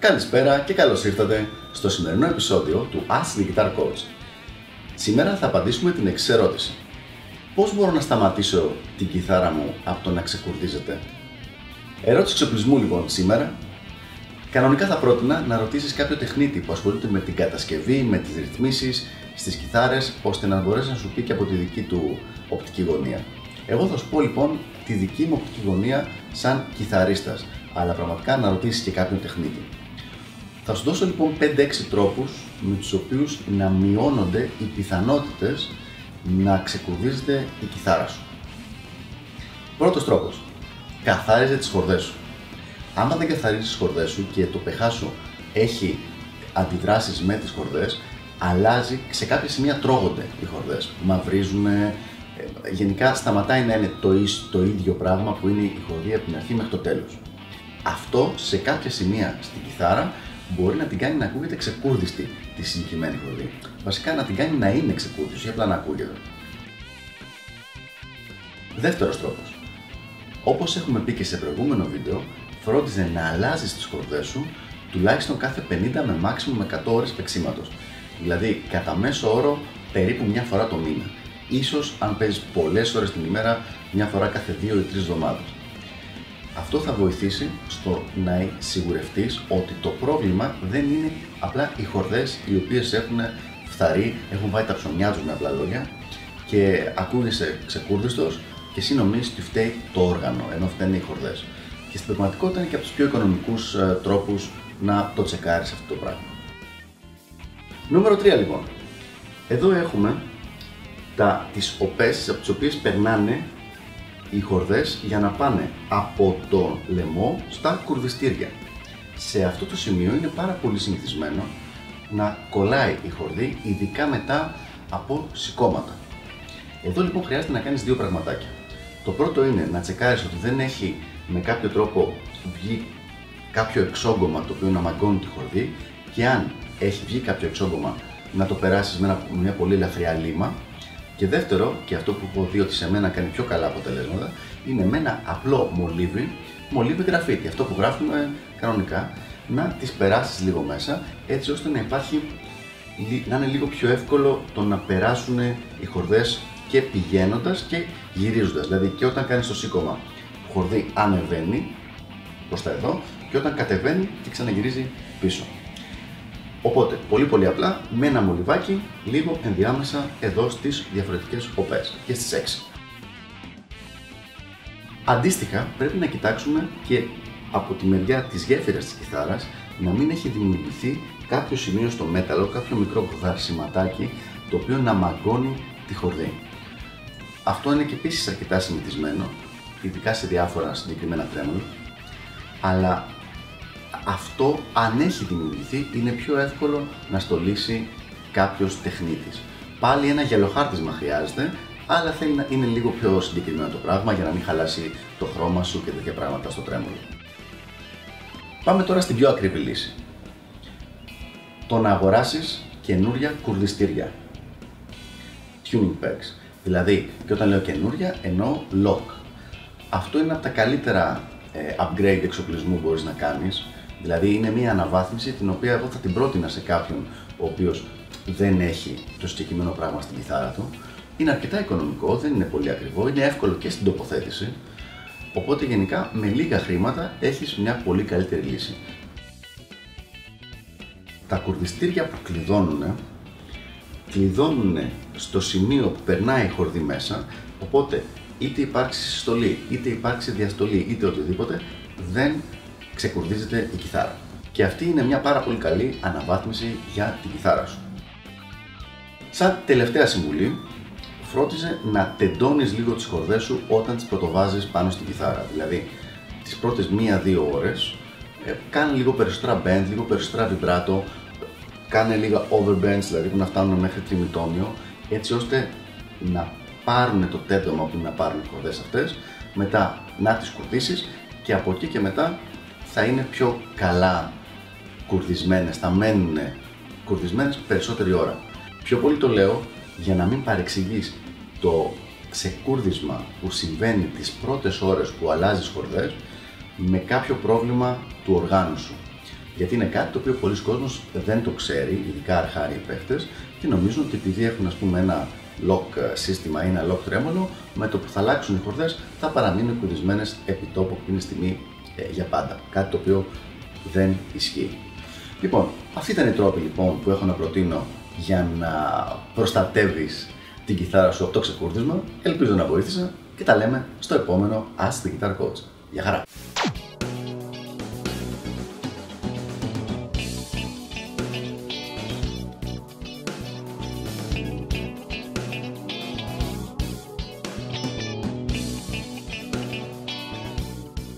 Καλησπέρα και καλώς ήρθατε στο σημερινό επεισόδιο του Ask the Guitar Coach. Σήμερα θα απαντήσουμε την εξής ερώτηση. Πώς μπορώ να σταματήσω την κιθάρα μου από το να ξεκουρδίζεται; Ερώτηση εξοπλισμού λοιπόν σήμερα. Κανονικά θα πρότεινα να ρωτήσεις κάποιο τεχνίτη που ασχολείται με την κατασκευή, με τις ρυθμίσεις στις κιθάρες, ώστε να μπορέσει να σου πει και από τη δική του οπτική γωνία. Εγώ θα σου πω λοιπόν τη δική μου οπτική γωνία σαν κιθαρίστας, αλλά πραγματικά να ρωτήσεις και κάποιον τεχνίτη. Θα σου δώσω λοιπόν 5-6 τρόπους με τους οποίους να μειώνονται οι πιθανότητες να ξεκουρδίζεται η κιθάρα σου. Πρώτος τρόπος. Καθάριζε τις χορδές σου. Άμα δεν καθαρίζεις τις χορδές σου και το πεχά σου έχει αντιδράσεις με τις χορδές, αλλάζει, σε κάποια σημεία τρώγονται οι χορδές. Μαυρίζουν, ε, γενικά σταματάει να είναι το, το ίδιο πράγμα που είναι η χορδή από την αρχή μέχρι το τέλος. Αυτό σε κάποια σημεία στην κιθάρα μπορεί να την κάνει να ακούγεται ξεκούρδιστη τη συγκεκριμένη χορδή. Βασικά να την κάνει να είναι ξεκούρδιστη, ή απλά να ακούγεται. Δεύτερος τρόπος. Όπως έχουμε πει και σε προηγούμενο βίντεο, φρόντιζε να αλλάζεις τις χορδές σου τουλάχιστον κάθε 50 με maximum 100 ώρες παίξήματος. Δηλαδή, κατά μέσο όρο, περίπου μια φορά το μήνα. Ίσως, αν παίζεις πολλές ώρες την ημέρα, μια φορά κάθε 2 ή 3 εβδομάδες. Αυτό θα βοηθήσει στο να σιγουρευτείς ότι το πρόβλημα δεν είναι απλά οι χορδές οι οποίες έχουν φθαρεί, έχουν βάλει τα ψωμιά τους με απλά λόγια και ακούγεσαι ξεκούρδιστος και εσύ νομίζεις ότι φταίει το όργανο, ενώ φταίνουν οι χορδές. Και στην πραγματικότητα είναι και από τους πιο οικονομικούς ε, τρόπους να το τσεκάρεις αυτό το πράγμα. Νούμερο 3 λοιπόν. Εδώ έχουμε τα, τις οπές από τις οποίες περνάνε οι χορδές για να πάνε από το λαιμό στα κουρδιστήρια. Σε αυτό το σημείο είναι πάρα πολύ συνηθισμένο να κολλάει η χορδή, ειδικά μετά από σηκώματα. Εδώ λοιπόν χρειάζεται να κάνεις δύο πραγματάκια. Το πρώτο είναι να τσεκάρεις ότι δεν έχει με κάποιο τρόπο βγει κάποιο εξόγκωμα το οποίο να μαγκώνει τη χορδή και αν έχει βγει κάποιο εξόγκωμα να το περάσεις με μια πολύ ελαφριά λίμα και δεύτερο, και αυτό που έχω δει ότι σε μένα κάνει πιο καλά αποτελέσματα, είναι με ένα απλό μολύβι, μολύβι γραφίτι, αυτό που γράφουμε κανονικά, να τις περάσεις λίγο μέσα, έτσι ώστε να υπάρχει, να είναι λίγο πιο εύκολο το να περάσουν οι χορδές και πηγαίνοντας και γυρίζοντας. Δηλαδή και όταν κάνεις το σήκωμα, χορδή ανεβαίνει προς τα εδώ και όταν κατεβαίνει και ξαναγυρίζει πίσω. Οπότε, πολύ πολύ απλά, με ένα μολυβάκι, λίγο ενδιάμεσα εδώ στις διαφορετικές οπές και στις 6. Αντίστοιχα, πρέπει να κοιτάξουμε και από τη μεριά της γέφυρας της κιθάρας να μην έχει δημιουργηθεί κάποιο σημείο στο μέταλλο, κάποιο μικρό γαρσιματάκι το οποίο να μαγκώνει τη χορδή. Αυτό είναι και επίσης αρκετά συνηθισμένο, ειδικά σε διάφορα συγκεκριμένα τρέμολα, αλλά αυτό αν έχει δημιουργηθεί είναι πιο εύκολο να στολίσει κάποιος τεχνίτης. Πάλι ένα γελοχάρτισμα χρειάζεται, αλλά θέλει να είναι λίγο πιο συγκεκριμένο το πράγμα για να μην χαλάσει το χρώμα σου και τέτοια πράγματα στο τρέμολο. Πάμε τώρα στην πιο ακριβή λύση. Το να αγοράσεις καινούρια κουρδιστήρια. Tuning pegs. Δηλαδή, και όταν λέω καινούρια, εννοώ lock. Αυτό είναι από τα καλύτερα ε, upgrade εξοπλισμού που μπορείς να κάνεις Δηλαδή είναι μια αναβάθμιση την οποία εγώ θα την πρότεινα σε κάποιον ο οποίος δεν έχει το συγκεκριμένο πράγμα στην κιθάρα του. Είναι αρκετά οικονομικό, δεν είναι πολύ ακριβό, είναι εύκολο και στην τοποθέτηση. Οπότε γενικά με λίγα χρήματα έχεις μια πολύ καλύτερη λύση. Τα κουρδιστήρια που κλειδώνουν, κλειδώνουν στο σημείο που περνάει η χορδή μέσα, οπότε είτε υπάρξει συστολή, είτε υπάρξει διαστολή, είτε οτιδήποτε, δεν ξεκουρδίζεται η κιθάρα. Και αυτή είναι μια πάρα πολύ καλή αναβάθμιση για την κιθάρα σου. Σαν τελευταία συμβουλή, φρόντιζε να τεντώνεις λίγο τις χορδές σου όταν τις πρωτοβάζεις πάνω στην κιθάρα. Δηλαδή, τις πρώτες μία-δύο ώρες, ε, κάνε λίγο περισσότερα bend, λίγο περισσότερα vibrato, κάνε λίγα overbends, δηλαδή που να φτάνουν μέχρι τριμητόμιο, έτσι ώστε να πάρουν το τέντομα που να πάρουν οι χορδές αυτές, μετά να τις κουρδίσεις και από εκεί και μετά θα είναι πιο καλά κουρδισμένες, θα μένουν κουρδισμένες περισσότερη ώρα. Πιο πολύ το λέω για να μην παρεξηγείς το ξεκούρδισμα που συμβαίνει τις πρώτες ώρες που αλλάζεις χορδές με κάποιο πρόβλημα του οργάνου σου. Γιατί είναι κάτι το οποίο πολλοί κόσμος δεν το ξέρει, ειδικά αρχάριοι παίχτε, και νομίζουν ότι επειδή έχουν ας πούμε, ένα lock ε, σύστημα ή ένα lock τρέμολο, με το που θα αλλάξουν οι χορδές θα παραμείνουν κουδισμένε επί τόπου εκείνη τη στιγμή ε, για πάντα. Κάτι το οποίο δεν ισχύει. Λοιπόν, αυτή ήταν η τρόπη λοιπόν που έχω να προτείνω για να προστατεύεις την κιθάρα σου από το ξεκούρδισμα. Ελπίζω να βοήθησα και τα λέμε στο επόμενο Ask the Guitar Coach. Γεια χαρά!